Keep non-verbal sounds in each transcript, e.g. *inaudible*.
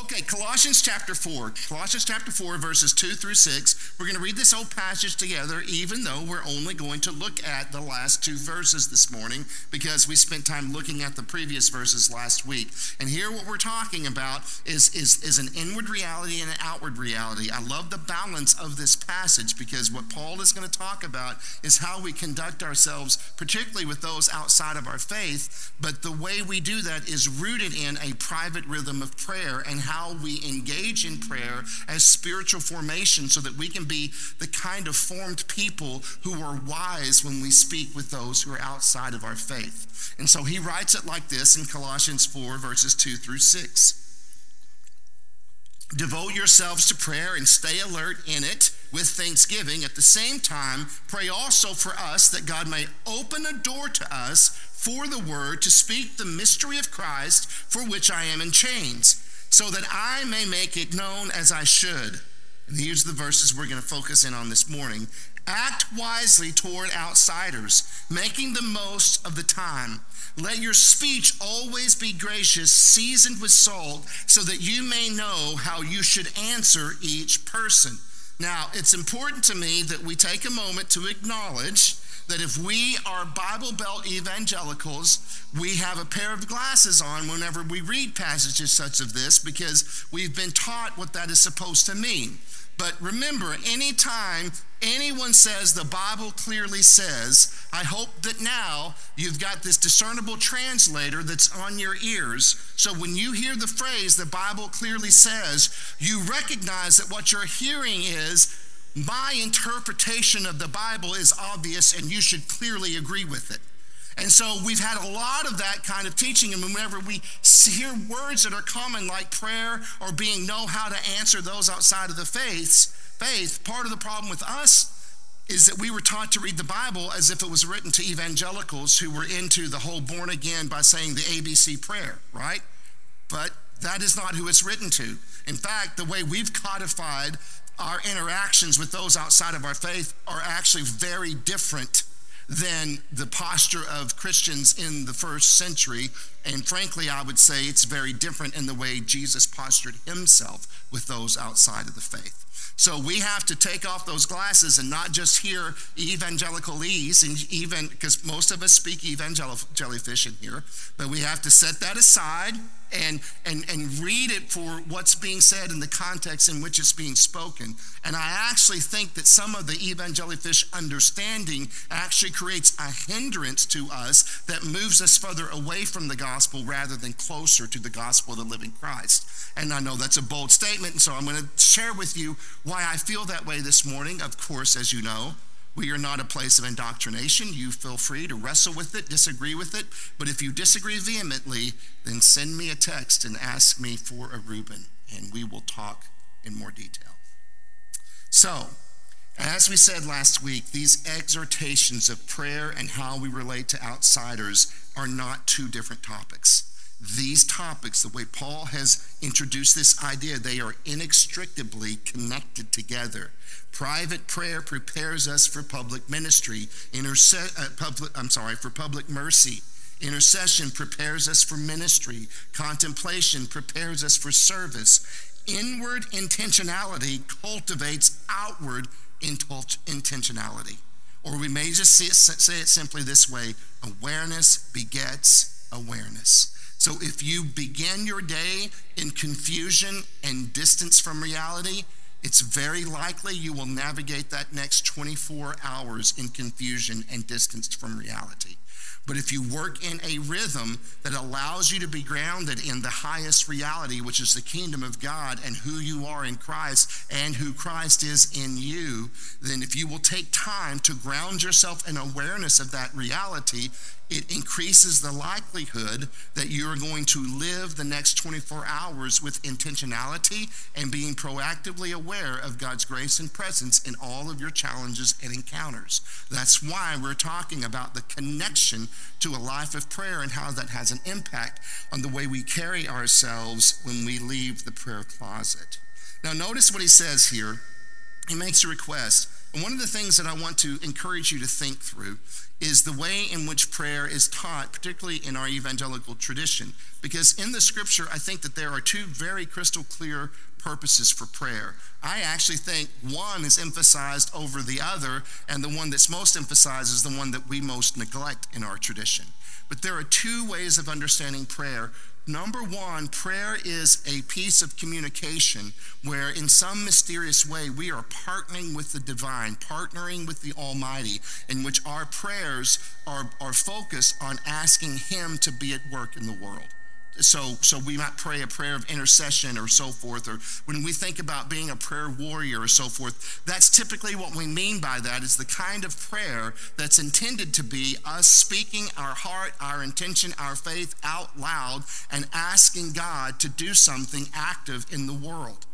Okay, Colossians chapter 4. Colossians chapter 4, verses 2 through 6. We're going to read this whole passage together, even though we're only going to look at the last two verses this morning because we spent time looking at the previous verses last week. And here, what we're talking about is, is, is an inward reality and an outward reality. I love the balance of this passage because what Paul is going to talk about is how we conduct ourselves, particularly with those outside of our faith. But the way we do that is rooted in a private rhythm of prayer and how we engage in prayer as spiritual formation so that we can be the kind of formed people who are wise when we speak with those who are outside of our faith. And so he writes it like this in Colossians 4, verses 2 through 6. Devote yourselves to prayer and stay alert in it with thanksgiving. At the same time, pray also for us that God may open a door to us for the word to speak the mystery of Christ for which I am in chains so that I may make it known as I should. And here's the verses we're going to focus in on this morning. Act wisely toward outsiders, making the most of the time. Let your speech always be gracious, seasoned with salt, so that you may know how you should answer each person. Now, it's important to me that we take a moment to acknowledge that if we are Bible Belt evangelicals, we have a pair of glasses on whenever we read passages such as this because we've been taught what that is supposed to mean. But remember, anytime anyone says the Bible clearly says, I hope that now you've got this discernible translator that's on your ears. So when you hear the phrase, the Bible clearly says, you recognize that what you're hearing is, my interpretation of the Bible is obvious and you should clearly agree with it. And so we've had a lot of that kind of teaching. And whenever we hear words that are common, like prayer or being know how to answer those outside of the faiths, faith, part of the problem with us is that we were taught to read the Bible as if it was written to evangelicals who were into the whole born again by saying the ABC prayer, right? But that is not who it's written to. In fact, the way we've codified our interactions with those outside of our faith are actually very different than the posture of Christians in the first century. And frankly, I would say it's very different in the way Jesus postured himself with those outside of the faith. So we have to take off those glasses and not just hear evangelicalese, and even because most of us speak jellyfish in here, but we have to set that aside and, and, and read it for what's being said in the context in which it's being spoken. And I actually think that some of the evangelifish understanding actually creates a hindrance to us that moves us further away from the gospel rather than closer to the gospel of the living Christ. And I know that's a bold statement, and so I'm going to share with you why I feel that way this morning. Of course, as you know, we are not a place of indoctrination. You feel free to wrestle with it, disagree with it. But if you disagree vehemently, then send me a text and ask me for a Reuben, and we will talk in more detail. So, as we said last week, these exhortations of prayer and how we relate to outsiders are not two different topics. These topics, the way Paul has introduced this idea, they are inextricably connected together. Private prayer prepares us for public ministry. Interse- uh, public, I'm sorry, for public mercy. Intercession prepares us for ministry. Contemplation prepares us for service. Inward intentionality cultivates outward intentionality. Or we may just say it simply this way awareness begets awareness. So if you begin your day in confusion and distance from reality, it's very likely you will navigate that next 24 hours in confusion and distance from reality. But if you work in a rhythm that allows you to be grounded in the highest reality, which is the kingdom of God and who you are in Christ and who Christ is in you, then if you will take time to ground yourself in awareness of that reality, it increases the likelihood that you're going to live the next 24 hours with intentionality and being proactively aware of God's grace and presence in all of your challenges and encounters. That's why we're talking about the connection to a life of prayer and how that has an impact on the way we carry ourselves when we leave the prayer closet. Now, notice what he says here. He makes a request one of the things that I want to encourage you to think through is the way in which prayer is taught, particularly in our evangelical tradition. Because in the scripture, I think that there are two very crystal clear purposes for prayer. I actually think one is emphasized over the other, and the one that's most emphasized is the one that we most neglect in our tradition. But there are two ways of understanding prayer Number one, prayer is a piece of communication where, in some mysterious way, we are partnering with the divine, partnering with the Almighty, in which our prayers are, are focused on asking Him to be at work in the world so so we might pray a prayer of intercession or so forth or when we think about being a prayer warrior or so forth that's typically what we mean by that is the kind of prayer that's intended to be us speaking our heart our intention our faith out loud and asking god to do something active in the world.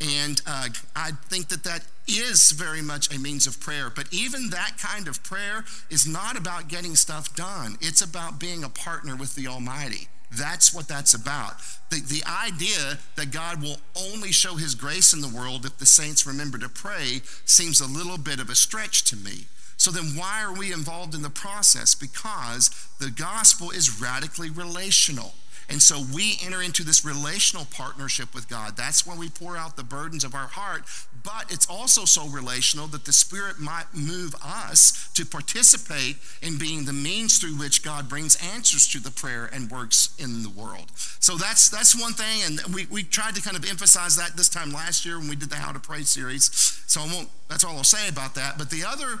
And uh, i think that that is very much a means of prayer but even that kind of prayer is not about getting stuff done. It's about being a partner with the almighty that's what that's about. The, the idea that God will only show his grace in the world if the saints remember to pray seems a little bit of a stretch to me. So then, why are we involved in the process? Because the gospel is radically relational. And so we enter into this relational partnership with God. That's when we pour out the burdens of our heart. But it's also so relational that the Spirit might move us to participate in being the means through which God brings answers to the prayer and works in the world. So that's that's one thing, and we, we tried to kind of emphasize that this time last year when we did the How to Pray series. So I won't that's all I'll say about that. But the other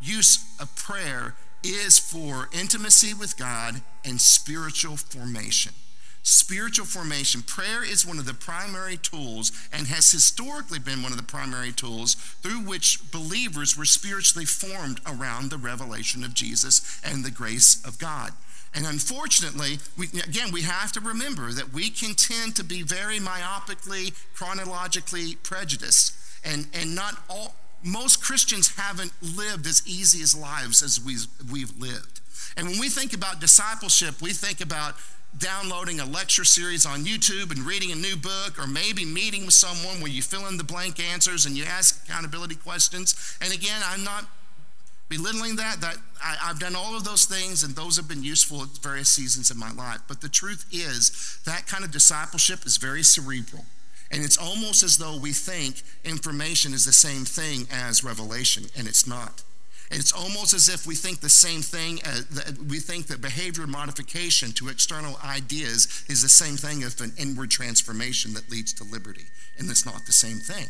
use of prayer is for intimacy with God and spiritual formation spiritual formation. Prayer is one of the primary tools and has historically been one of the primary tools through which believers were spiritually formed around the revelation of Jesus and the grace of God. And unfortunately, we, again, we have to remember that we can tend to be very myopically, chronologically prejudiced. And, and not all, most Christians haven't lived as easy as lives as we've, we've lived. And when we think about discipleship, we think about downloading a lecture series on YouTube and reading a new book, or maybe meeting with someone where you fill in the blank answers and you ask accountability questions. And again, I'm not belittling that. That I, have done all of those things, and those have been useful at various seasons in my life. But the truth is, that kind of discipleship is very cerebral. And it's almost as though we think information is the same thing as revelation, and it's not. It's almost as if we think the same thing. Uh, as, we think that behavior modification to external ideas is the same thing as an inward transformation that leads to liberty. And it's not the same thing.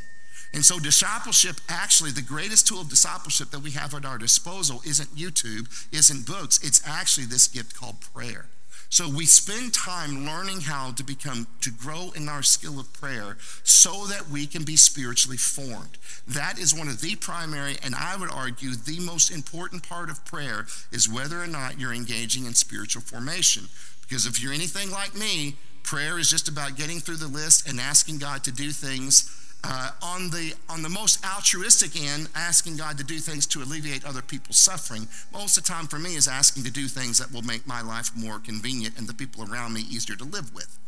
And so, discipleship actually, the greatest tool of discipleship that we have at our disposal isn't YouTube, isn't books. It's actually this gift called prayer. So we spend time learning how to become, to grow in our skill of prayer so that we can be spiritually formed. That is one of the primary, and I would argue the most important part of prayer is whether or not you're engaging in spiritual formation. Because if you're anything like me, prayer is just about getting through the list and asking God to do things uh, on the on the most altruistic end, asking God to do things to alleviate other people's suffering. Most of the time, for me, is asking to do things that will make my life more convenient and the people around me easier to live with.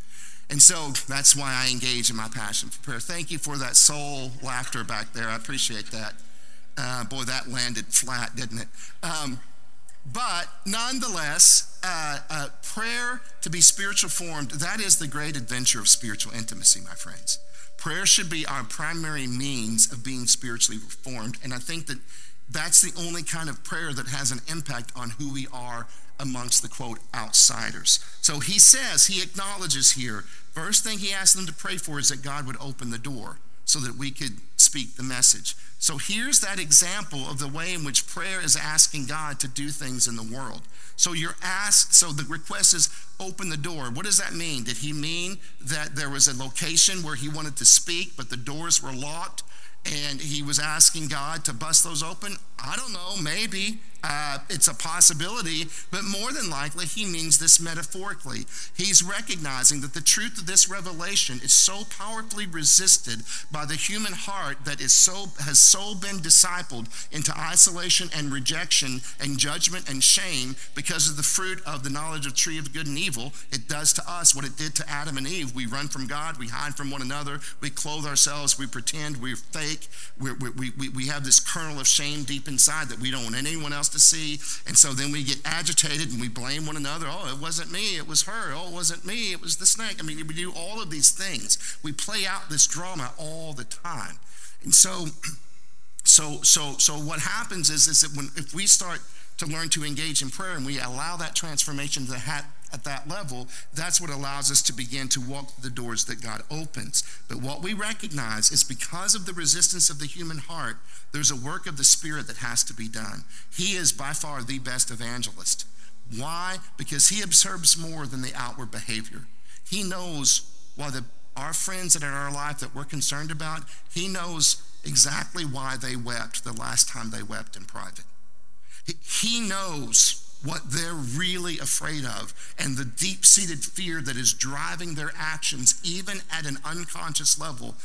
And so that's why I engage in my passion for prayer. Thank you for that sole laughter back there. I appreciate that. Uh, boy, that landed flat, didn't it? Um, but nonetheless, uh, uh, prayer to be spiritual formed, that is the great adventure of spiritual intimacy, my friends. Prayer should be our primary means of being spiritually reformed. And I think that that's the only kind of prayer that has an impact on who we are amongst the quote outsiders. So he says, he acknowledges here, first thing he asks them to pray for is that God would open the door so that we could speak the message. So here's that example of the way in which prayer is asking God to do things in the world. So you're asked, so the request is open the door. What does that mean? Did he mean that there was a location where he wanted to speak, but the doors were locked and he was asking God to bust those open? I don't know, maybe. Uh, it's a possibility, but more than likely, he means this metaphorically. He's recognizing that the truth of this revelation is so powerfully resisted by the human heart that is so has so been discipled into isolation and rejection and judgment and shame because of the fruit of the knowledge of tree of good and evil it does to us what it did to Adam and Eve. We run from God, we hide from one another, we clothe ourselves, we pretend, we're fake, we're, we we, we have this kernel of shame deep inside that we don't want anyone else to see. And so then we get agitated and we blame one another. Oh, it wasn't me, it was her. Oh, it wasn't me, it was the snake. I mean, we do all of these things. We play out this drama all the time. And so, *clears throat* so, so, so what happens is, is that when if we start to learn to engage in prayer and we allow that transformation to happen at that level, that's what allows us to begin to walk the doors that God opens. But what we recognize is because of the resistance of the human heart, there's a work of the Spirit that has to be done. He is by far the best evangelist. Why? Because he observes more than the outward behavior. He knows why the our friends that are in our life that we're concerned about, he knows exactly why they wept the last time they wept in private. He knows what they're really afraid of and the deep seated fear that is driving their actions, even at an unconscious level.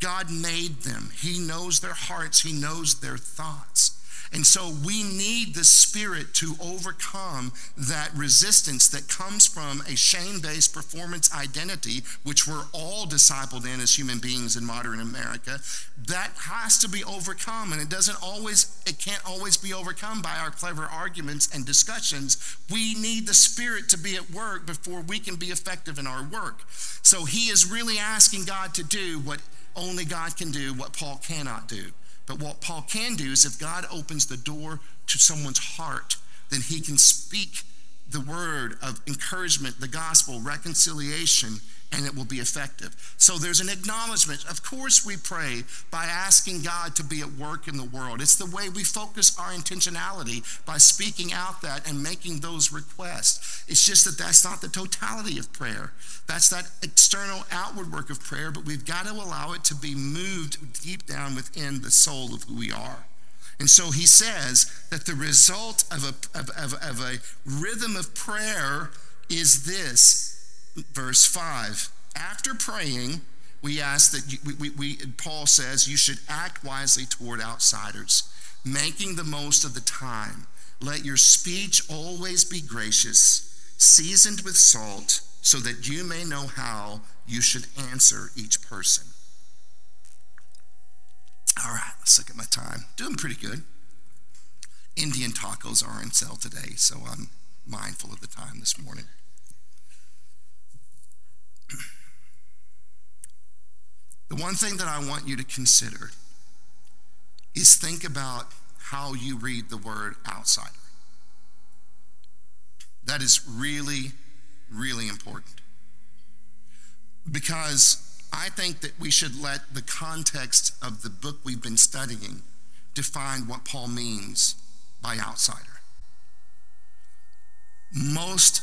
God made them, He knows their hearts, He knows their thoughts. And so we need the Spirit to overcome that resistance that comes from a shame based performance identity, which we're all discipled in as human beings in modern America. That has to be overcome. And it doesn't always, it can't always be overcome by our clever arguments and discussions. We need the Spirit to be at work before we can be effective in our work. So he is really asking God to do what only God can do, what Paul cannot do. But what Paul can do is if God opens the door to someone's heart, then he can speak the word of encouragement, the gospel, reconciliation, and it will be effective. So there's an acknowledgement. Of course, we pray by asking God to be at work in the world. It's the way we focus our intentionality by speaking out that and making those requests. It's just that that's not the totality of prayer. That's that external, outward work of prayer, but we've got to allow it to be moved deep down within the soul of who we are. And so he says that the result of a, of, of, of a rhythm of prayer is this verse 5. After praying, we ask that you, we, we, we, Paul says you should act wisely toward outsiders, making the most of the time. Let your speech always be gracious, seasoned with salt, so that you may know how you should answer each person. All right, let's look at my time. Doing pretty good. Indian tacos are on sale today, so I'm mindful of the time this morning. The one thing that I want you to consider is think about how you read the word outsider. That is really, really important. Because I think that we should let the context of the book we've been studying define what Paul means by outsider. Most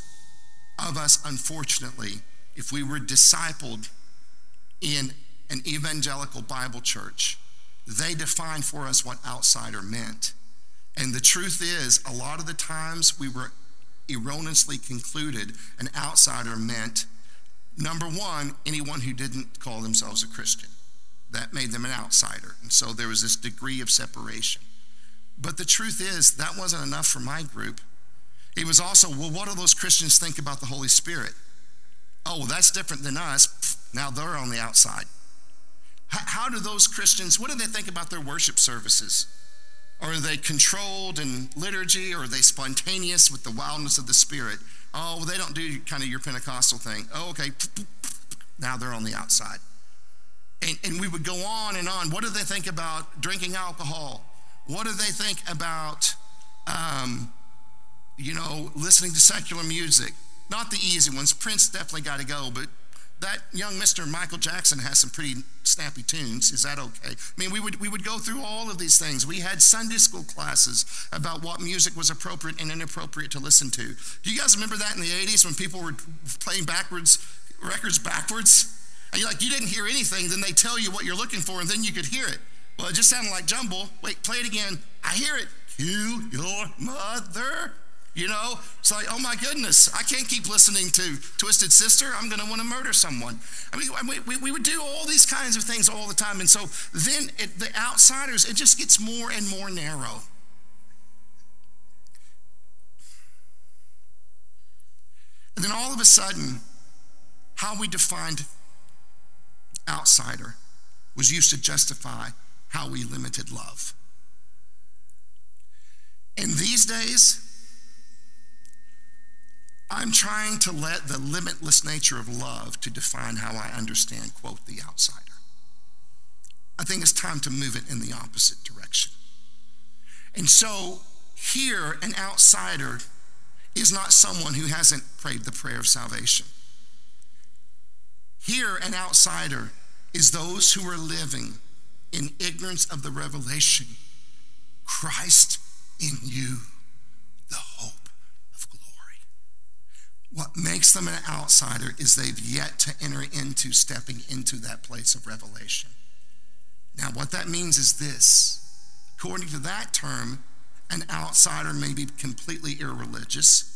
of us, unfortunately, if we were discipled in an evangelical Bible church, they defined for us what outsider meant. And the truth is, a lot of the times we were erroneously concluded an outsider meant number one, anyone who didn't call themselves a Christian. That made them an outsider. And so there was this degree of separation. But the truth is, that wasn't enough for my group. It was also, well, what do those Christians think about the Holy Spirit? Oh, well, that's different than us. Now they're on the outside. How do those Christians, what do they think about their worship services? Are they controlled in liturgy or are they spontaneous with the wildness of the Spirit? Oh, well, they don't do kind of your Pentecostal thing. Oh, okay. Now they're on the outside. And, and we would go on and on. What do they think about drinking alcohol? What do they think about, um, you know, listening to secular music? Not the easy ones. Prince definitely got to go, but that young Mr. Michael Jackson has some pretty snappy tunes. Is that okay? I mean, we would, we would go through all of these things. We had Sunday school classes about what music was appropriate and inappropriate to listen to. Do you guys remember that in the 80s when people were playing backwards, records backwards? And you're like, you didn't hear anything. Then they tell you what you're looking for, and then you could hear it. Well, it just sounded like jumble. Wait, play it again. I hear it. You, your mother. You know, it's like, oh my goodness, I can't keep listening to Twisted Sister. I'm going to want to murder someone. I mean, we, we would do all these kinds of things all the time. And so then it, the outsiders, it just gets more and more narrow. And then all of a sudden, how we defined outsider was used to justify how we limited love. In these days, I'm trying to let the limitless nature of love to define how I understand, quote, the outsider. I think it's time to move it in the opposite direction. And so here, an outsider is not someone who hasn't prayed the prayer of salvation. Here, an outsider is those who are living in ignorance of the revelation Christ in you, the hope of glory. What makes them an outsider is they've yet to enter into stepping into that place of revelation. Now, what that means is this according to that term, an outsider may be completely irreligious,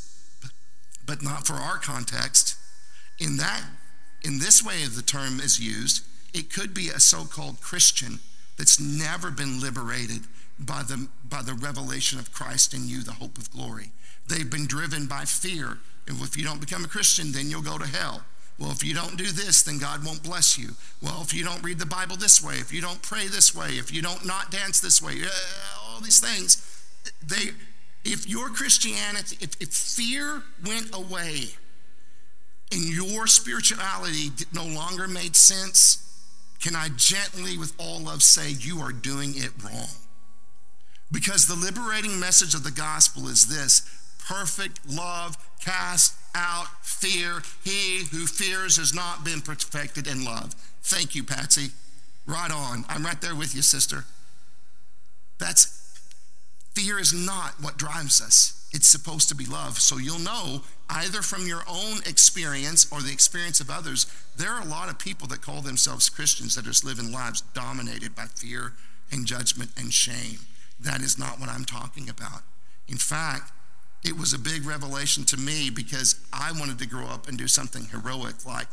but, not for our context. In that, in this way of the term is used, it could be a so-called Christian that's never been liberated by the, by the revelation of Christ in you, the hope of glory. They've been driven by fear. If you don't become a Christian, then you'll go to hell. Well, if you don't do this, then God won't bless you. Well, if you don't read the Bible this way, if you don't pray this way, if you don't not dance this way, uh, all these things, they, if your Christianity, if, if fear went away and your spirituality no longer made sense, can I gently, with all love, say you are doing it wrong? Because the liberating message of the gospel is this perfect love casts out fear. He who fears has not been perfected in love. Thank you, Patsy. Right on. I'm right there with you, sister. That's fear is not what drives us. It's supposed to be love. So you'll know either from your own experience or the experience of others, there are a lot of people that call themselves Christians that are just living lives dominated by fear and judgment and shame. That is not what I'm talking about. In fact, it was a big revelation to me because I wanted to grow up and do something heroic, like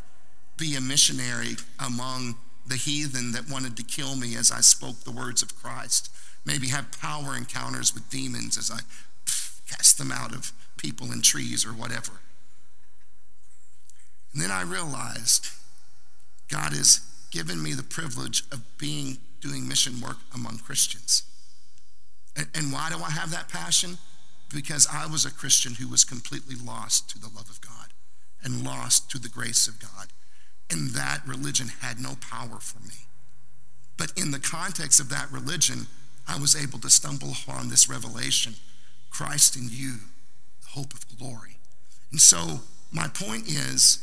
be a missionary among the heathen that wanted to kill me as I spoke the words of Christ. Maybe have power encounters with demons as I cast them out of people and trees or whatever. And then I realized God has given me the privilege of being doing mission work among Christians. And, and why do I have that passion? Because I was a Christian who was completely lost to the love of God and lost to the grace of God. And that religion had no power for me. But in the context of that religion, I was able to stumble upon this revelation Christ in you, the hope of glory. And so, my point is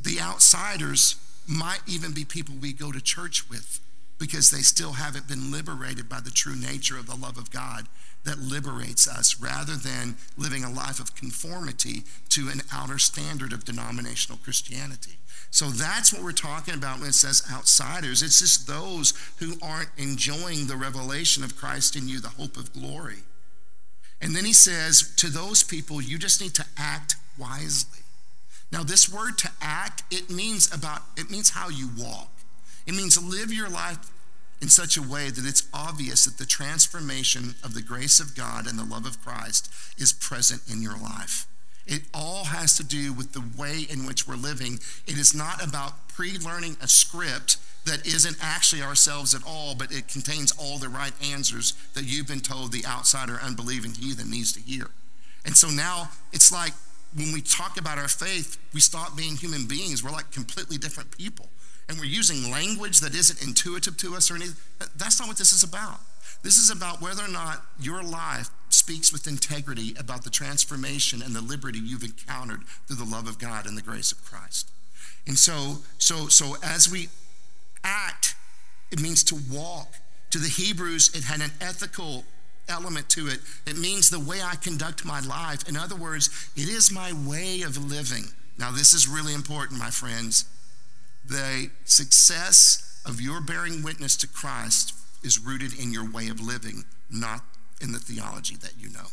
the outsiders might even be people we go to church with because they still haven't been liberated by the true nature of the love of God that liberates us rather than living a life of conformity to an outer standard of denominational Christianity. So that's what we're talking about when it says outsiders. It's just those who aren't enjoying the revelation of Christ in you, the hope of glory. And then he says, to those people, you just need to act wisely. Now, this word to act, it means about, it means how you walk. It means live your life in such a way that it's obvious that the transformation of the grace of God and the love of Christ is present in your life. It all has to do with the way in which we're living. It is not about pre learning a script that isn't actually ourselves at all, but it contains all the right answers that you've been told the outsider, unbelieving heathen needs to hear. And so now it's like when we talk about our faith, we stop being human beings. We're like completely different people. And we're using language that isn't intuitive to us or anything. That's not what this is about. This is about whether or not your life speaks with integrity about the transformation and the liberty you've encountered through the love of God and the grace of Christ. And so, so, so as we act, it means to walk. To the Hebrews, it had an ethical element to it. It means the way I conduct my life. In other words, it is my way of living. Now, this is really important, my friends. The success of your bearing witness to Christ is rooted in your way of living, not in the theology that you know.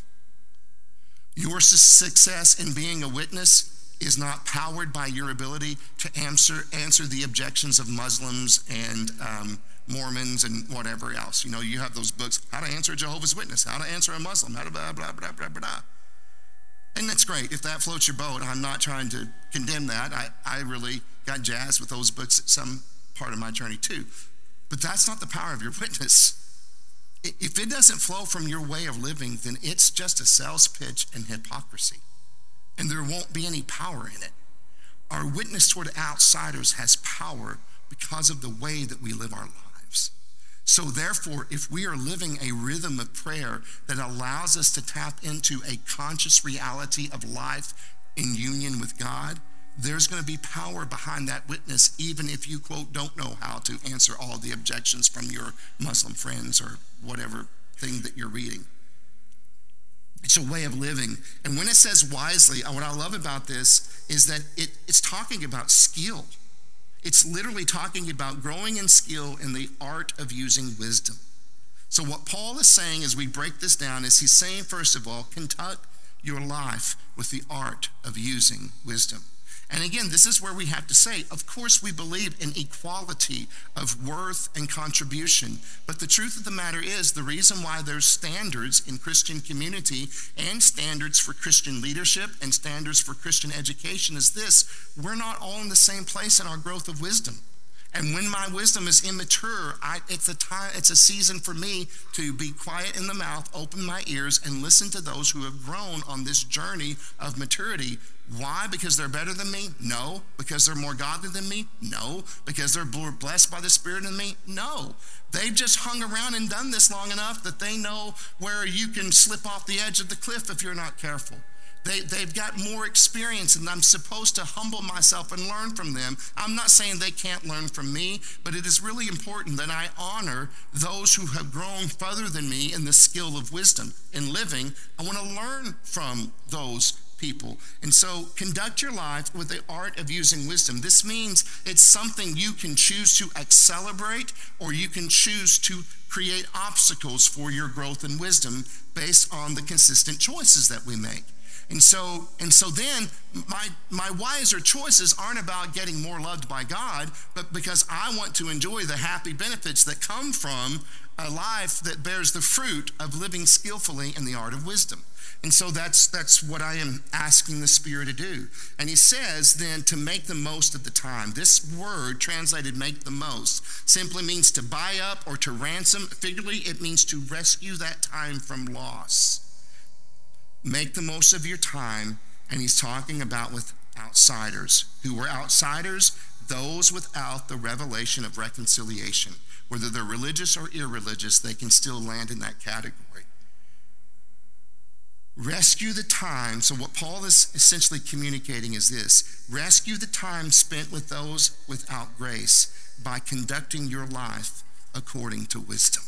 Your success in being a witness is not powered by your ability to answer, answer the objections of Muslims and um, Mormons and whatever else. You know, you have those books, How to Answer a Jehovah's Witness, How to Answer a Muslim, how to blah, blah, blah, blah, blah, blah. And that's great. If that floats your boat, I'm not trying to condemn that. I, I really got jazzed with those books at some part of my journey too. But that's not the power of your witness. If it doesn't flow from your way of living, then it's just a sales pitch and hypocrisy. And there won't be any power in it. Our witness toward outsiders has power because of the way that we live our lives. So, therefore, if we are living a rhythm of prayer that allows us to tap into a conscious reality of life in union with God, there's going to be power behind that witness, even if you, quote, don't know how to answer all the objections from your Muslim friends or whatever thing that you're reading. It's a way of living. And when it says wisely, uh, what I love about this is that it, it's talking about skill. It's literally talking about growing in skill in the art of using wisdom. So, what Paul is saying as we break this down is he's saying, first of all, conduct your life with the art of using wisdom. And again, this is where we have to say, of course, we believe in equality of worth and contribution. But the truth of the matter is, the reason why there's standards in Christian community and standards for Christian leadership and standards for Christian education is this we're not all in the same place in our growth of wisdom. And when my wisdom is immature, I, it's a time, it's a season for me to be quiet in the mouth, open my ears, and listen to those who have grown on this journey of maturity. Why? Because they're better than me? No. Because they're more godly than me? No. Because they're blessed by the Spirit in me? No. They've just hung around and done this long enough that they know where you can slip off the edge of the cliff if you're not careful. They, they've got more experience, and I'm supposed to humble myself and learn from them. I'm not saying they can't learn from me, but it is really important that I honor those who have grown further than me in the skill of wisdom in living. I want to learn from those people. And so conduct your life with the art of using wisdom. This means it's something you can choose to accelerate or you can choose to create obstacles for your growth and wisdom based on the consistent choices that we make. And so, and so then my, my wiser choices aren't about getting more loved by God, but because I want to enjoy the happy benefits that come from a life that bears the fruit of living skillfully in the art of wisdom. And so that's that's what I am asking the Spirit to do. And he says then to make the most of the time. This word translated make the most simply means to buy up or to ransom. Figuratively, it means to rescue that time from loss. Make the most of your time. And he's talking about with outsiders. Who were outsiders? Those without the revelation of reconciliation. Whether they're religious or irreligious, they can still land in that category. Rescue the time. So, what Paul is essentially communicating is this rescue the time spent with those without grace by conducting your life according to wisdom.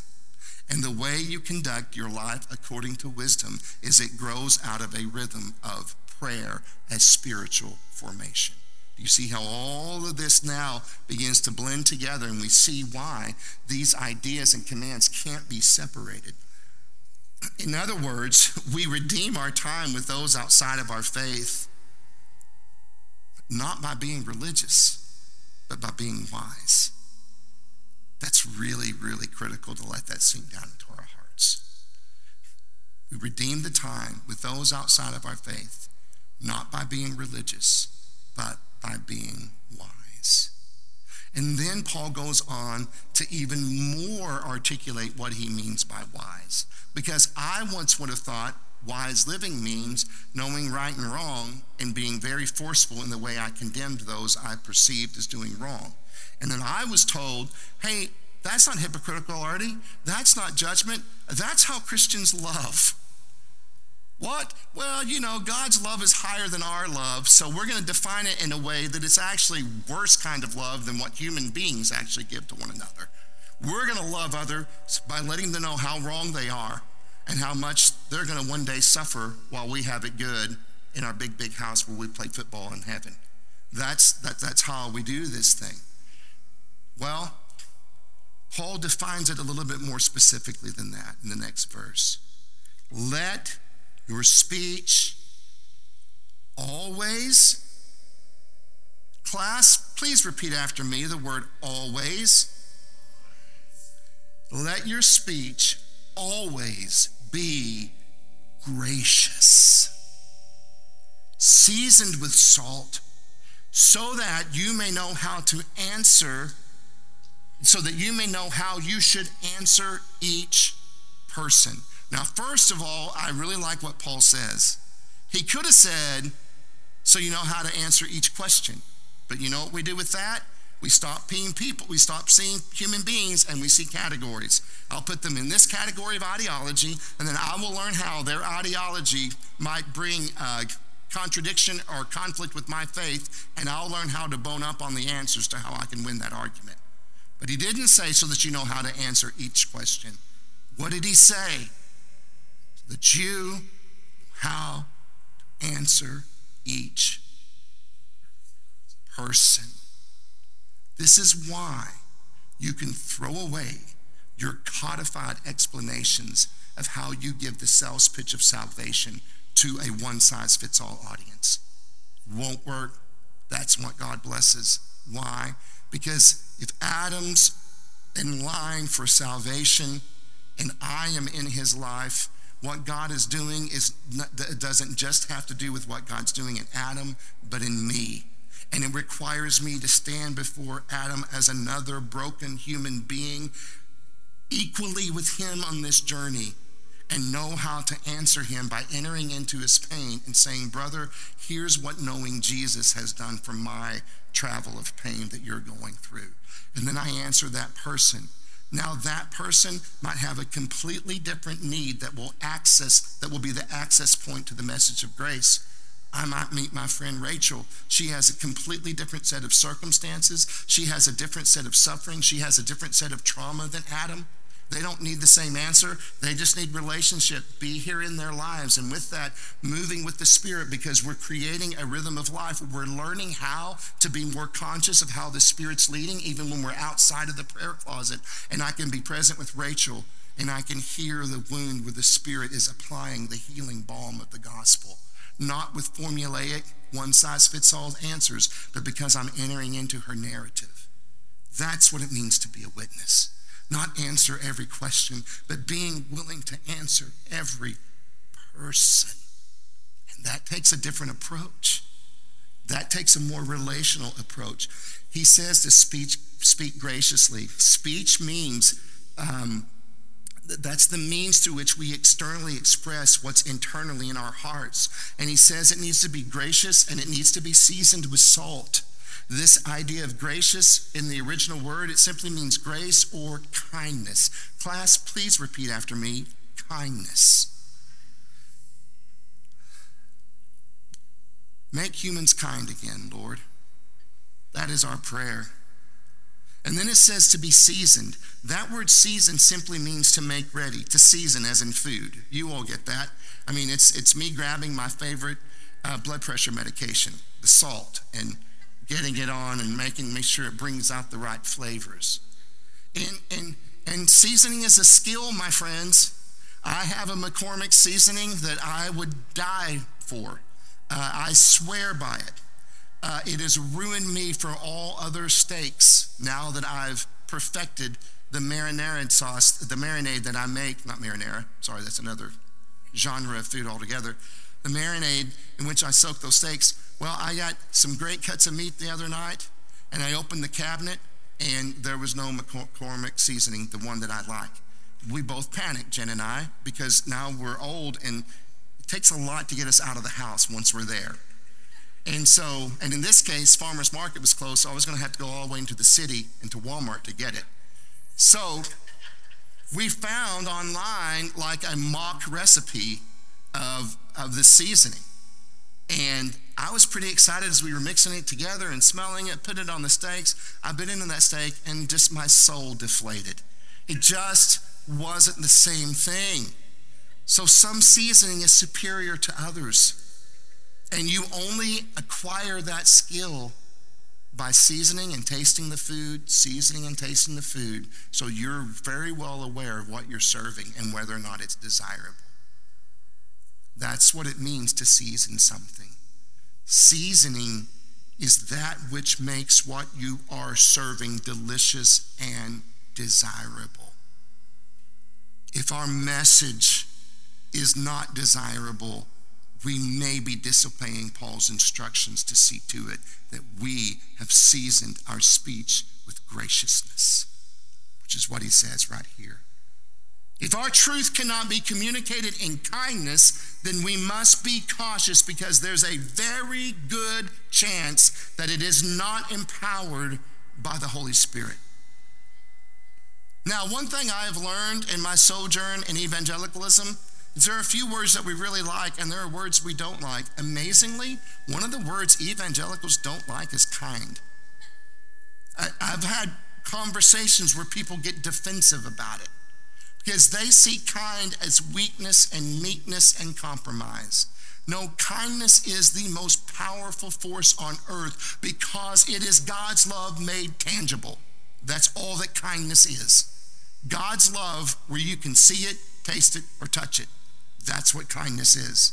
And the way you conduct your life according to wisdom is it grows out of a rhythm of prayer as spiritual formation. Do you see how all of this now begins to blend together, and we see why these ideas and commands can't be separated? In other words, *laughs* we redeem our time with those outside of our faith, not by being religious, but by being wise. That's really, really critical to let that sink down into our hearts. We redeem the time with those outside of our faith, not by being religious, but by being wise. And then Paul goes on to even more articulate what he means by wise. Because I once would have thought wise living means knowing right and wrong and being very forceful in the way I condemned those I perceived as doing wrong. And then I was told, hey, that's not hypocritical, Artie. That's not judgment. That's how Christians love. What? Well, you know, God's love is higher than our love, so we're going to define it in a way that it's actually worse kind of love than what human beings actually give to one another. We're going to love others by letting them know how wrong they are and how much they're going to one day suffer while we have it good in our big, big house where we play football in heaven. That's, that, that's how we do this thing. Well, Paul defines it a little bit more specifically than that in the next verse. Let your speech always. Class, please repeat after me the word always. Let your speech always be gracious. seasoned with salt, so that you may know how to answer, so that you may know how you should answer each person. Now, first of all, I really like what Paul says. He could have said, so you know how to answer each question. But you know what we do with that? We stop seeing people, we stop seeing human beings, and we see categories. I'll put them in this category of ideology, and then I will learn how their ideology might bring uh, contradiction or conflict with my faith, and I'll learn how to bone up on the answers to how I can win that argument. But he didn't say so that you know how to answer each question. What did he say? So that you how to answer each person. This is why you can throw away your codified explanations of how you give the sales pitch of salvation to a one size fits all audience. Won't work. That's what God blesses. Why? Because if Adam's in line for salvation and I am in his life, what God is doing is doesn't just have to do with what God's doing in Adam, but in me. And it requires me to stand before Adam as another broken human being, equally with him on this journey, and know how to answer him by entering into his pain and saying, Brother, here's what knowing Jesus has done for my travel of pain that you're going through. And then I answer that person. Now that person might have a completely different need that will access, that will be the access point to the message of grace. I might meet my friend Rachel. She has a completely different set of circumstances. She has a different set of suffering. She has a different set of trauma than Adam. They don't need the same answer. They just need relationship. Be here in their lives. And with that, moving with the Spirit because we're creating a rhythm of life. We're learning how to be more conscious of how the Spirit's leading, even when we're outside of the prayer closet. And I can be present with Rachel and I can hear the wound where the Spirit is applying the healing balm of the gospel. Not with formulaic, one size fits all answers, but because I'm entering into her narrative. That's what it means to be a witness not answer every question, but being willing to answer every person. And that takes a different approach. That takes a more relational approach. He says to speak, speak graciously. Speech means um, that's the means through which we externally express what's internally in our hearts. And he says it needs to be gracious and it needs to be seasoned with salt. This idea of gracious in the original word, it simply means grace or kindness. Class, please repeat after me kindness. Make humans kind again, Lord. That is our prayer. And then it says to be seasoned. That word season simply means to make ready, to season as in food. You all get that. I mean, it's, it's me grabbing my favorite uh, blood pressure medication, the salt, and getting it on and making make sure it brings out the right flavors. And, and, and seasoning is a skill, my friends. I have a McCormick seasoning that I would die for. Uh, I swear by it. Uh, it has ruined me for all other steaks now that I've perfected the marinara sauce, the marinade that I make, not marinara, sorry, that's another genre of food altogether. The marinade in which I soak those steaks well, I got some great cuts of meat the other night, and I opened the cabinet, and there was no McCormick seasoning, the one that I like. We both panicked, Jen and I, because now we're old, and it takes a lot to get us out of the house once we're there. And so, and in this case, farmer's market was closed, so I was going to have to go all the way into the city into Walmart to get it. So, we found online like a mock recipe of, of the seasoning. And I was pretty excited as we were mixing it together and smelling it, put it on the steaks. I bit into that steak and just my soul deflated. It just wasn't the same thing. So some seasoning is superior to others. And you only acquire that skill by seasoning and tasting the food, seasoning and tasting the food, so you're very well aware of what you're serving and whether or not it's desirable. That's what it means to season something. Seasoning is that which makes what you are serving delicious and desirable. If our message is not desirable, we may be disobeying Paul's instructions to see to it that we have seasoned our speech with graciousness, which is what he says right here. If our truth cannot be communicated in kindness, then we must be cautious because there's a very good chance that it is not empowered by the Holy Spirit. Now, one thing I have learned in my sojourn in evangelicalism is there are a few words that we really like and there are words we don't like. Amazingly, one of the words evangelicals don't like is kind. I, have had conversations where people get defensive about it because they see kind as weakness and meekness and compromise. No, kindness is the most powerful force on earth because it is God's love made tangible. That's all that kindness is. God's love where you can see it, taste it, or touch it. That's what kindness is.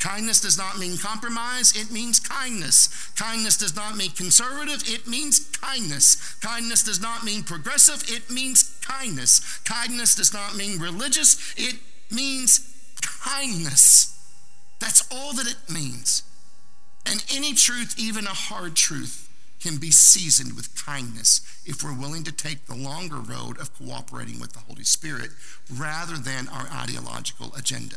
Kindness does not mean compromise, it means kindness. Kindness does not mean conservative, it means kindness. Kindness does not mean progressive, it means kindness. Kindness does not mean religious, it means kindness. That's all that it means. And any truth, even a hard truth, can be seasoned with kindness if we're willing to take the longer road of cooperating with the Holy Spirit rather than our ideological agenda.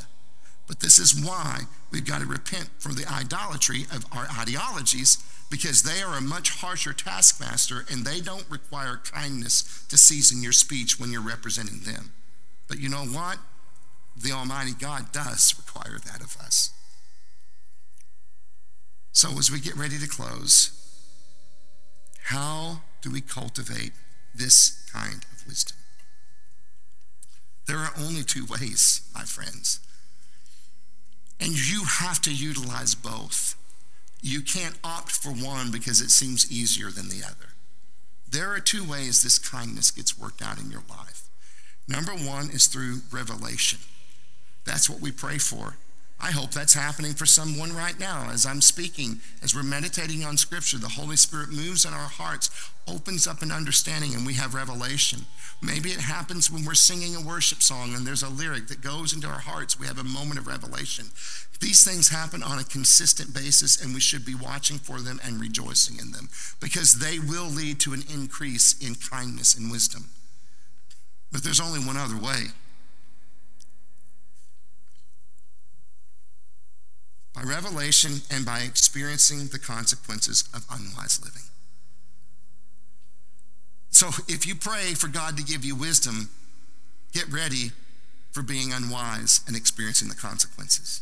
But this is why we've got to repent for the idolatry of our ideologies because they are a much harsher taskmaster and they don't require kindness to season your speech when you're representing them. But you know what? The Almighty God does require that of us. So, as we get ready to close, how do we cultivate this kind of wisdom? There are only two ways, my friends. And you have to utilize both. You can't opt for one because it seems easier than the other. There are two ways this kindness gets worked out in your life. Number one is through revelation. That's what we pray for. I hope that's happening for someone right now as I'm speaking, as we're meditating on Scripture. The Holy Spirit moves in our hearts, opens up an understanding, and we have revelation. Maybe it happens when we're singing a worship song and there's a lyric that goes into our hearts. We have a moment of revelation. These things happen on a consistent basis, and we should be watching for them and rejoicing in them because they will lead to an increase in kindness and wisdom. But there's only one other way. By revelation and by experiencing the consequences of unwise living. So if you pray for God to give you wisdom, get ready for being unwise and experiencing the consequences.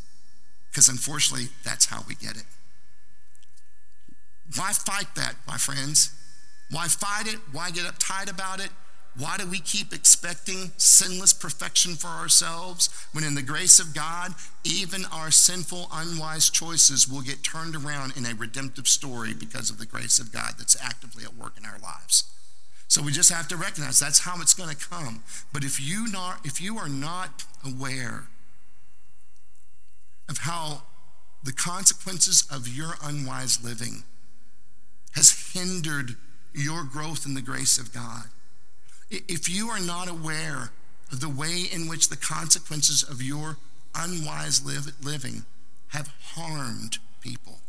Because unfortunately, that's how we get it. Why fight that, my friends? Why fight it? Why get uptight about it? Why do we keep expecting sinless perfection for ourselves when, in the grace of God, even our sinful, unwise choices will get turned around in a redemptive story because of the grace of God that's actively at work in our lives? So we just have to recognize that's how it's going to come. But if you not if you are not aware of how the consequences of your unwise living has hindered your growth in the grace of God, if you are not aware of the way in which the consequences of your unwise live, living have harmed people,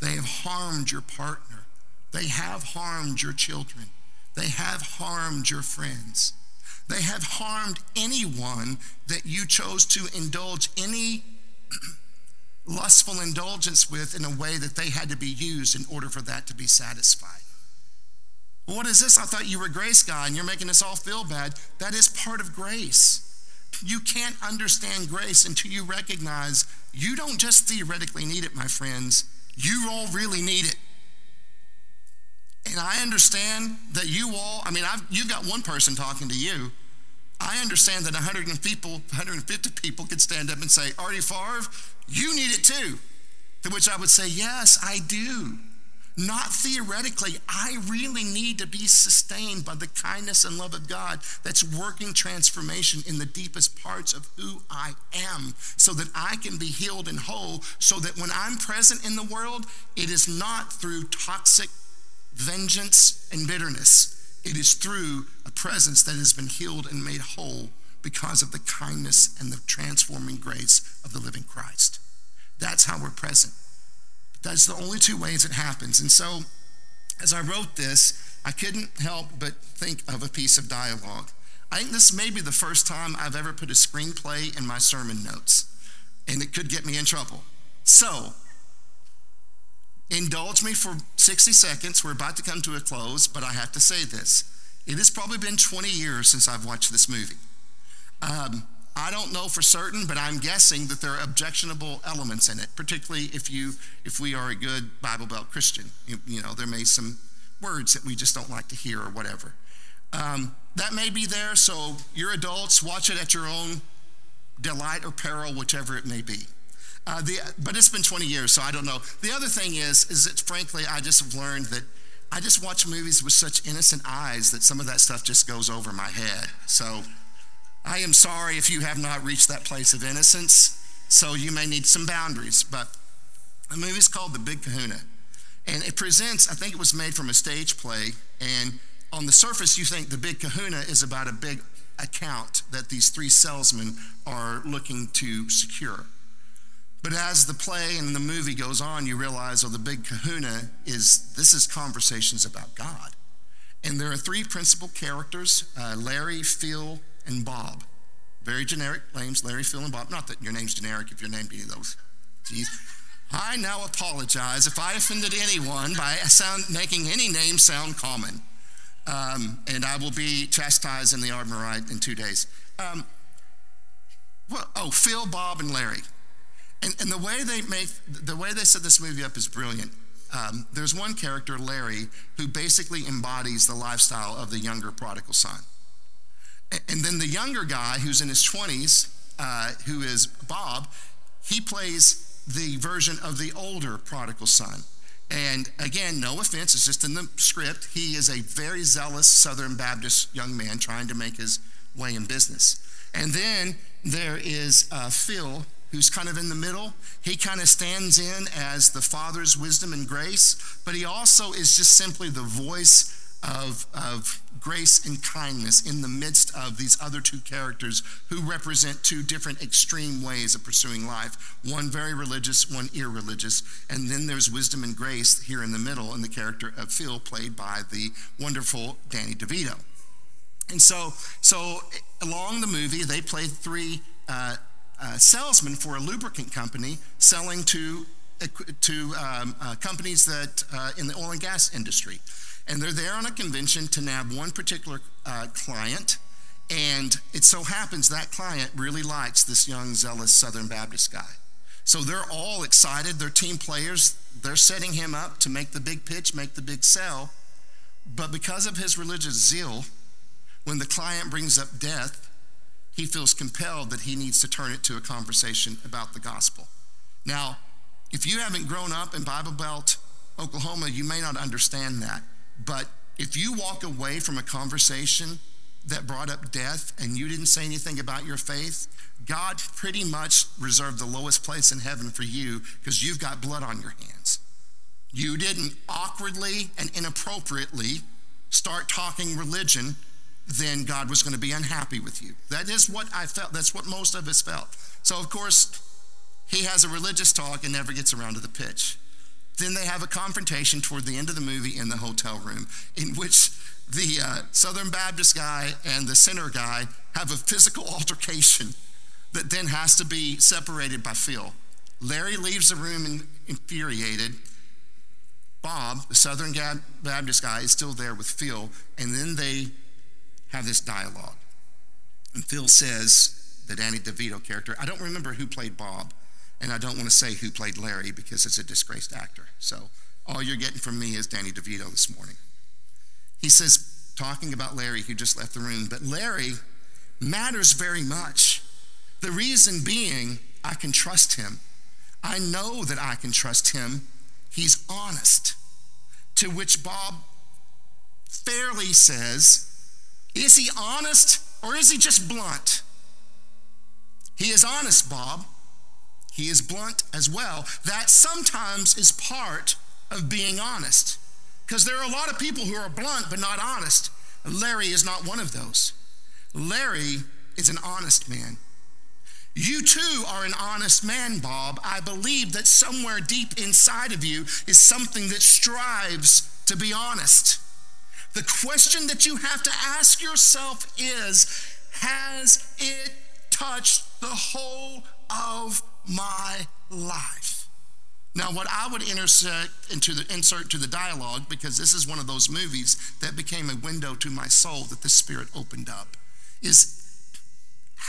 they have harmed your partner, they have harmed your children, they have harmed your friends. They have harmed anyone that you chose to indulge any *clears throat* lustful indulgence with in a way that they had to be used in order for that to be satisfied. What is this? I thought you were grace God and you're making us all feel bad. That is part of grace. You can't understand grace until you recognize you don't just theoretically need it, my friends. You all really need it. And I understand that you all, I mean, I've, you've got one person talking to you. I understand that 100 people, 150 people could stand up and say, Artie Favre, you need it too. To which I would say, yes, I do. Not theoretically. I really need to be sustained by the kindness and love of God that's working transformation in the deepest parts of who I am so that I can be healed and whole, so that when I'm present in the world, it is not through toxic vengeance and bitterness. It is through a presence that has been healed and made whole because of the kindness and the transforming grace of the living Christ. That's how we're present. That's the only two ways it happens. And so, as I wrote this, I couldn't help but think of a piece of dialogue. I think this may be the first time I've ever put a screenplay in my sermon notes, and it could get me in trouble. So, indulge me for 60 seconds. We're about to come to a close, but I have to say this. It has probably been 20 years since I've watched this movie. Um, I don't know for certain, but I'm guessing that there are objectionable elements in it, particularly if you if we are a good Bible Belt Christian. You, you know, there may some words that we just don't like to hear or whatever. Um, that may be there, so you're adults, watch it at your own delight or peril, whichever it may be. Uh, the, but it's been 20 years, so I don't know. The other thing is, is that frankly, I just have learned that I just watch movies with such innocent eyes that some of that stuff just goes over my head. So I am sorry if you have not reached that place of innocence. So you may need some boundaries. But the movie is called The Big Kahuna. And it presents, I think it was made from a stage play. And on the surface, you think The Big Kahuna is about a big account that these three salesmen are looking to secure. But as the play and the movie goes on, you realize, oh, the big kahuna is this is conversations about God. And there are three principal characters uh, Larry, Phil, and Bob. Very generic names Larry, Phil, and Bob. Not that your name's generic if you're named any of those. Jeez. I now apologize if I offended anyone by sound, making any name sound common. Um, and I will be chastised in the Ardmoreite in two days. Um, well, oh, Phil, Bob, and Larry. And, and the way they make the way they set this movie up is brilliant. Um, there's one character, Larry, who basically embodies the lifestyle of the younger prodigal son. And, then the younger guy, who's in his 20s, uh, who is Bob, he plays the version of the older prodigal son. And again, no offense, it's just in the script. He is a very zealous Southern Baptist young man trying to make his way in business. And then there is uh, Phil, who's kind of in the middle. He kind of stands in as the Father's wisdom and grace, but he also is just simply the voice of, of grace and kindness in the midst of these other two characters who represent two different extreme ways of pursuing life one very religious, one irreligious. And then there's wisdom and grace here in the middle in the character of Phil, played by the wonderful Danny DeVito. And so, so along the movie, they play three. Uh, uh, salesman for a lubricant company selling to, to um, uh, companies that uh, in the oil and gas industry. And they're there on a convention to nab one particular uh, client. And it so happens that client really likes this young, zealous Southern Baptist guy. So they're all excited. They're team players. They're setting him up to make the big pitch, make the big sell. But because of his religious zeal, when the client brings up death, he feels compelled that he needs to turn it to a conversation about the gospel. Now, if you haven't grown up in Bible Belt, Oklahoma, you may not understand that. But if you walk away from a conversation that brought up death and you didn't say anything about your faith, God pretty much reserved the lowest place in heaven for you because you've got blood on your hands. You didn't awkwardly and inappropriately start talking religion then God was going to be unhappy with you. That is what I felt. That's what most of us felt. So, of course, he has a religious talk and never gets around to the pitch. Then they have a confrontation toward the end of the movie in the hotel room, in which the uh, Southern Baptist guy and the sinner guy have a physical *laughs* altercation that then has to be separated by Phil. Larry leaves the room infuriated. Bob, the Southern Baptist guy, is still there with Phil, and then they have this dialogue. And Phil says, the Danny DeVito character, I don't remember who played Bob, and I don't want to say who played Larry because it's a disgraced actor. So all you're getting from me is Danny DeVito this morning. He says, talking about Larry, who just left the room, but Larry matters very much. The reason being, I can trust him. I know that I can trust him. He's honest. To which Bob fairly says, is he honest or is he just blunt? He is honest, Bob. He is blunt as well. That sometimes is part of being honest. Because there are a lot of people who are blunt but not honest. Larry is not one of those. Larry is an honest man. You too are an honest man, Bob. I believe that somewhere deep inside of you is something that strives to be honest. The question that you have to ask yourself is Has it touched the whole of my life? Now, what I would insert into the insert to the dialogue, because this is one of those movies that became a window to my soul that the Spirit opened up, is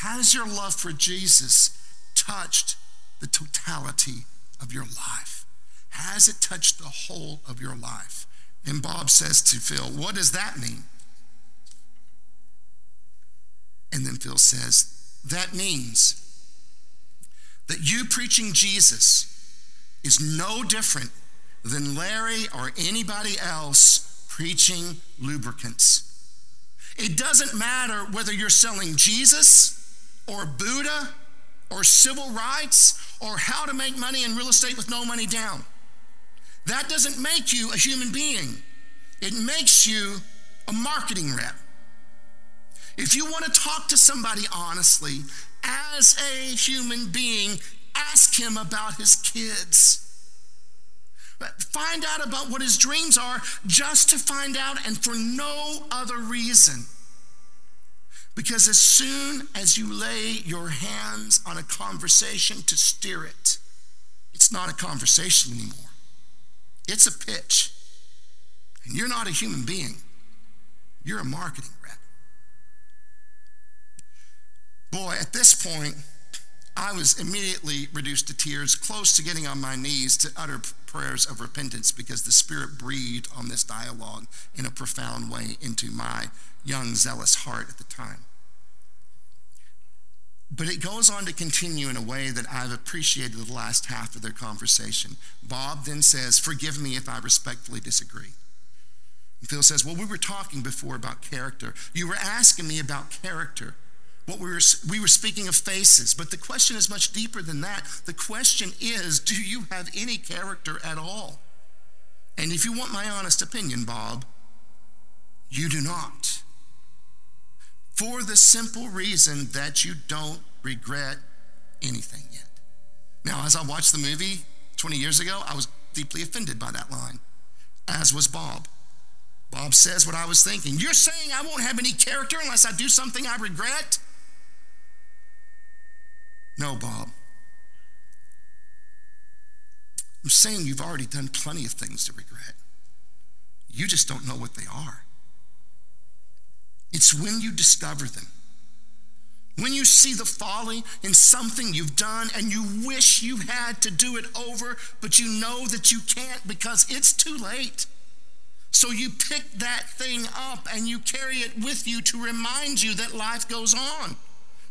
has your love for Jesus touched the totality of your life? Has it touched the whole of your life? And Bob says to Phil, What does that mean? And then Phil says, That means that you preaching Jesus is no different than Larry or anybody else preaching lubricants. It doesn't matter whether you're selling Jesus or Buddha or civil rights or how to make money in real estate with no money down. That doesn't make you a human being, it makes you a marketing rep. If you want to talk to somebody honestly, as a human being, ask him about his kids. Find out about what his dreams are just to find out and for no other reason. Because as soon as you lay your hands on a conversation to steer it, it's not a conversation anymore. It's a pitch. And you're not a human being, you're a marketing rep. Boy, at this point, I was immediately reduced to tears, close to getting on my knees to utter prayers of repentance because the Spirit breathed on this dialogue in a profound way into my young, zealous heart at the time. But it goes on to continue in a way that I've appreciated the last half of their conversation. Bob then says, Forgive me if I respectfully disagree. And Phil says, Well, we were talking before about character. You were asking me about character. What we were, we were speaking of faces, but the question is much deeper than that. The question is, do you have any character at all? And if you want my honest opinion, Bob, you do not. For the simple reason that you don't regret anything yet. Now, as I watched the movie 20 years ago, I was deeply offended by that line, as was Bob. Bob says what I was thinking. You're saying I won't have any character unless I do something I regret? No, Bob. I'm saying you've already done plenty of things to regret. You just don't know what they are. It's when you discover them. When you see the folly in something you've done and you wish you had to do it over, but you know that you can't because it's too late. So you pick that thing up and you carry it with you to remind you that life goes on.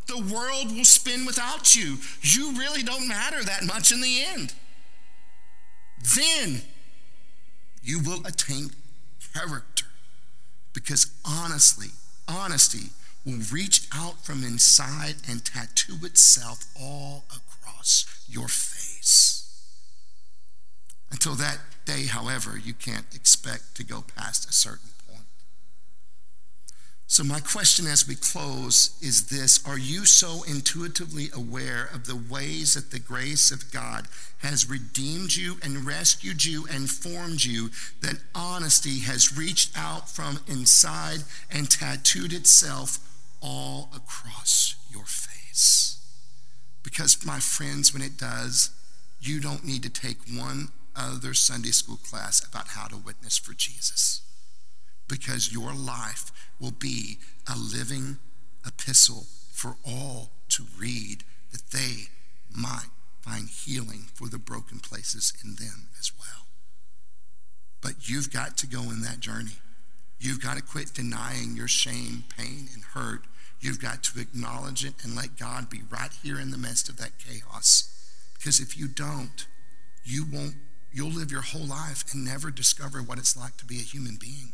The world will spin without you. You really don't matter that much in the end. Then you will attain character because honestly, honesty will reach out from inside and tattoo itself all across your face. Until that day, however, you can't expect to go past a certain. So, my question as we close is this Are you so intuitively aware of the ways that the grace of God has redeemed you and rescued you and formed you that honesty has reached out from inside and tattooed itself all across your face? Because, my friends, when it does, you don't need to take one other Sunday school class about how to witness for Jesus because your life will be a living epistle for all to read that they might find healing for the broken places in them as well. But you've got to go in that journey. You've got to quit denying your shame, pain, and hurt. You've got to acknowledge it and let God be right here in the midst of that chaos. Because if you don't, you won't you'll live your whole life and never discover what it's like to be a human being.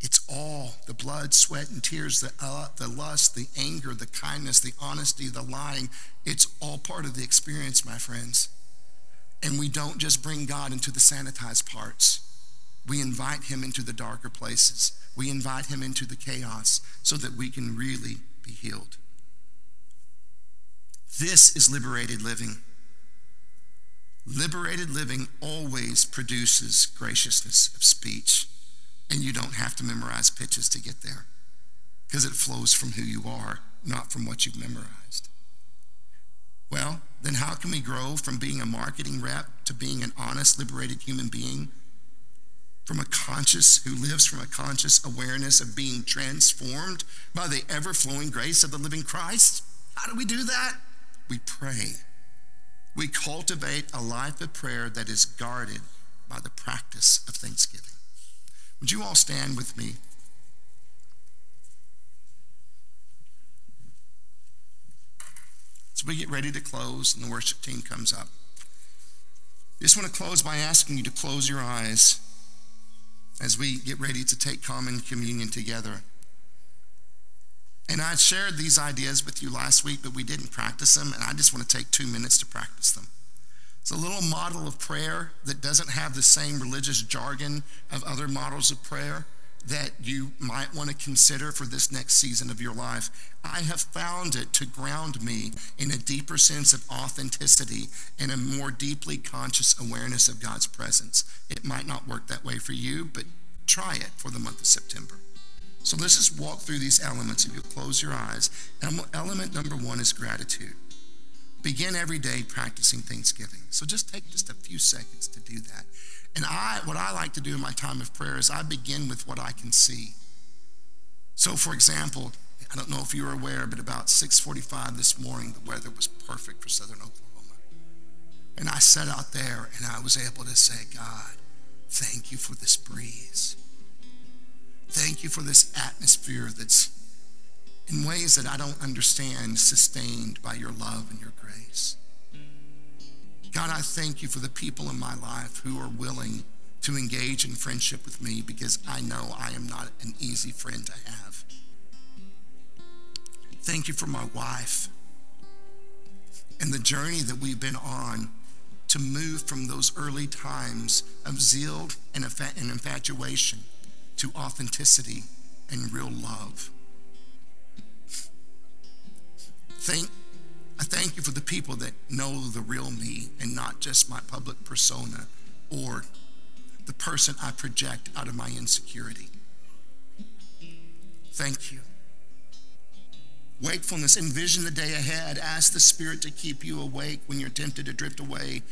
It's all the blood, sweat, and tears, the, uh, the lust, the anger, the kindness, the honesty, the lying. It's all part of the experience, my friends. And we don't just bring God into the sanitized parts, we invite Him into the darker places. We invite Him into the chaos so that we can really be healed. This is liberated living. Liberated living always produces graciousness of speech, and you don't have to memorize pitches to get there because it flows from who you are, not from what you've memorized. Well, then how can we grow from being a marketing rep to being an honest, liberated human being? From a conscious, who lives from a conscious awareness of being transformed by the ever flowing grace of the living Christ? How do we do that? We pray. We cultivate a life of prayer that is guarded by the practice of thanksgiving. Would you all stand with me? As we get ready to close and the worship team comes up, I just want to close by asking you to close your eyes as we get ready to take common communion together. And I shared these ideas with you last week, but we didn't practice them, and I just want to take two minutes to practice them. It's a little model of prayer that doesn't have the same religious jargon of other models of prayer that you might want to consider for this next season of your life. I have found it to ground me in a deeper sense of authenticity and a more deeply conscious awareness of God's presence. It might not work that way for you, but try it for the month of September. So let's just walk through these elements. If you close your eyes, element number one is gratitude. Begin every day practicing Thanksgiving. So just take just a few seconds to do that. And I, what I like to do in my time of prayer is I begin with what I can see. So, for example, I don't know if you're aware, but about 6:45 this morning, the weather was perfect for Southern Oklahoma. And I sat out there and I was able to say, God, thank you for this breeze. Thank you for this atmosphere that's in ways that I don't understand, sustained by your love and your grace. God, I thank you for the people in my life who are willing to engage in friendship with me because I know I am not an easy friend to have. Thank you for my wife and the journey that we've been on to move from those early times of zeal and infatuation to authenticity and real love. Thank, I thank you for the people that know the real me and not just my public persona or the person I project out of my insecurity. Thank you. Wakefulness, envision the day ahead. Ask the Spirit to keep you awake when you're tempted to drift away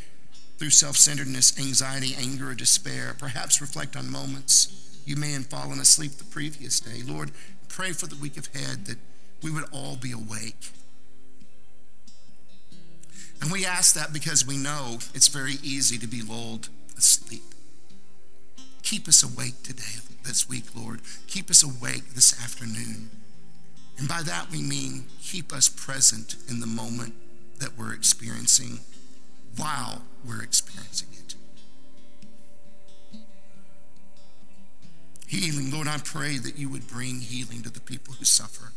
through self centeredness, anxiety, anger, or despair. Perhaps reflect on moments you may have fallen asleep the previous day. Lord, pray for the week ahead that we would all be awake. And we ask that because we know it's very easy to be lulled asleep. Keep us awake today, this week, Lord. Keep us awake this afternoon. And by that we mean keep us present in the moment that we're experiencing while we're experiencing it. Healing, Lord, I pray that you would bring healing to the people who suffer.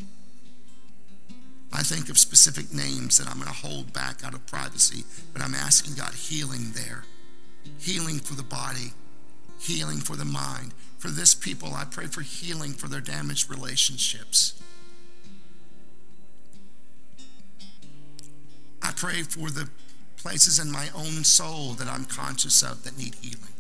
I think of specific names that I'm going to hold back out of privacy, but I'm asking God healing there. Healing for the body, healing for the mind. For this people, I pray for healing for their damaged relationships. I pray for the places in my own soul that I'm conscious of that need healing.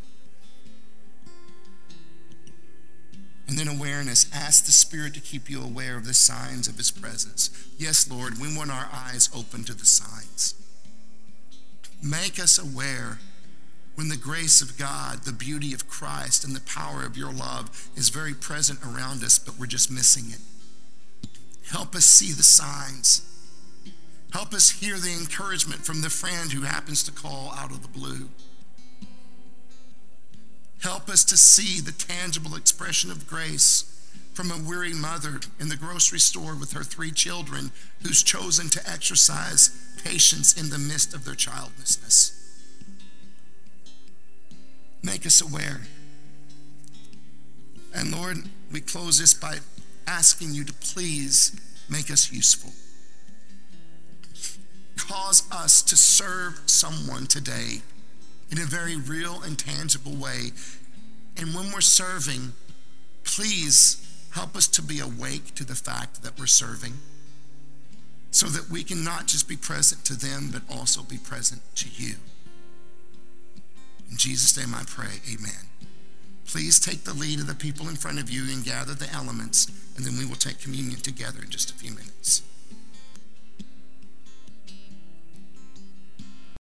And then awareness. Ask the Spirit to keep you aware of the signs of His presence. Yes, Lord, we want our eyes open to the signs. Make us aware when the grace of God, the beauty of Christ, and the power of your love is very present around us, but we're just missing it. Help us see the signs. Help us hear the encouragement from the friend who happens to call out of the blue. Help us to see the tangible expression of grace from a weary mother in the grocery store with her three children who's chosen to exercise patience in the midst of their childlessness. Make us aware. And Lord, we close this by asking you to please make us useful. Cause us to serve someone today in a very real and tangible way. And when we're serving, please help us to be awake to the fact that we're serving. so that we can not just be present to them, but also be present to you. In Jesus' name I pray, amen. Please take the lead of the people in front of you and gather the elements, and then we will take communion together in just a few minutes.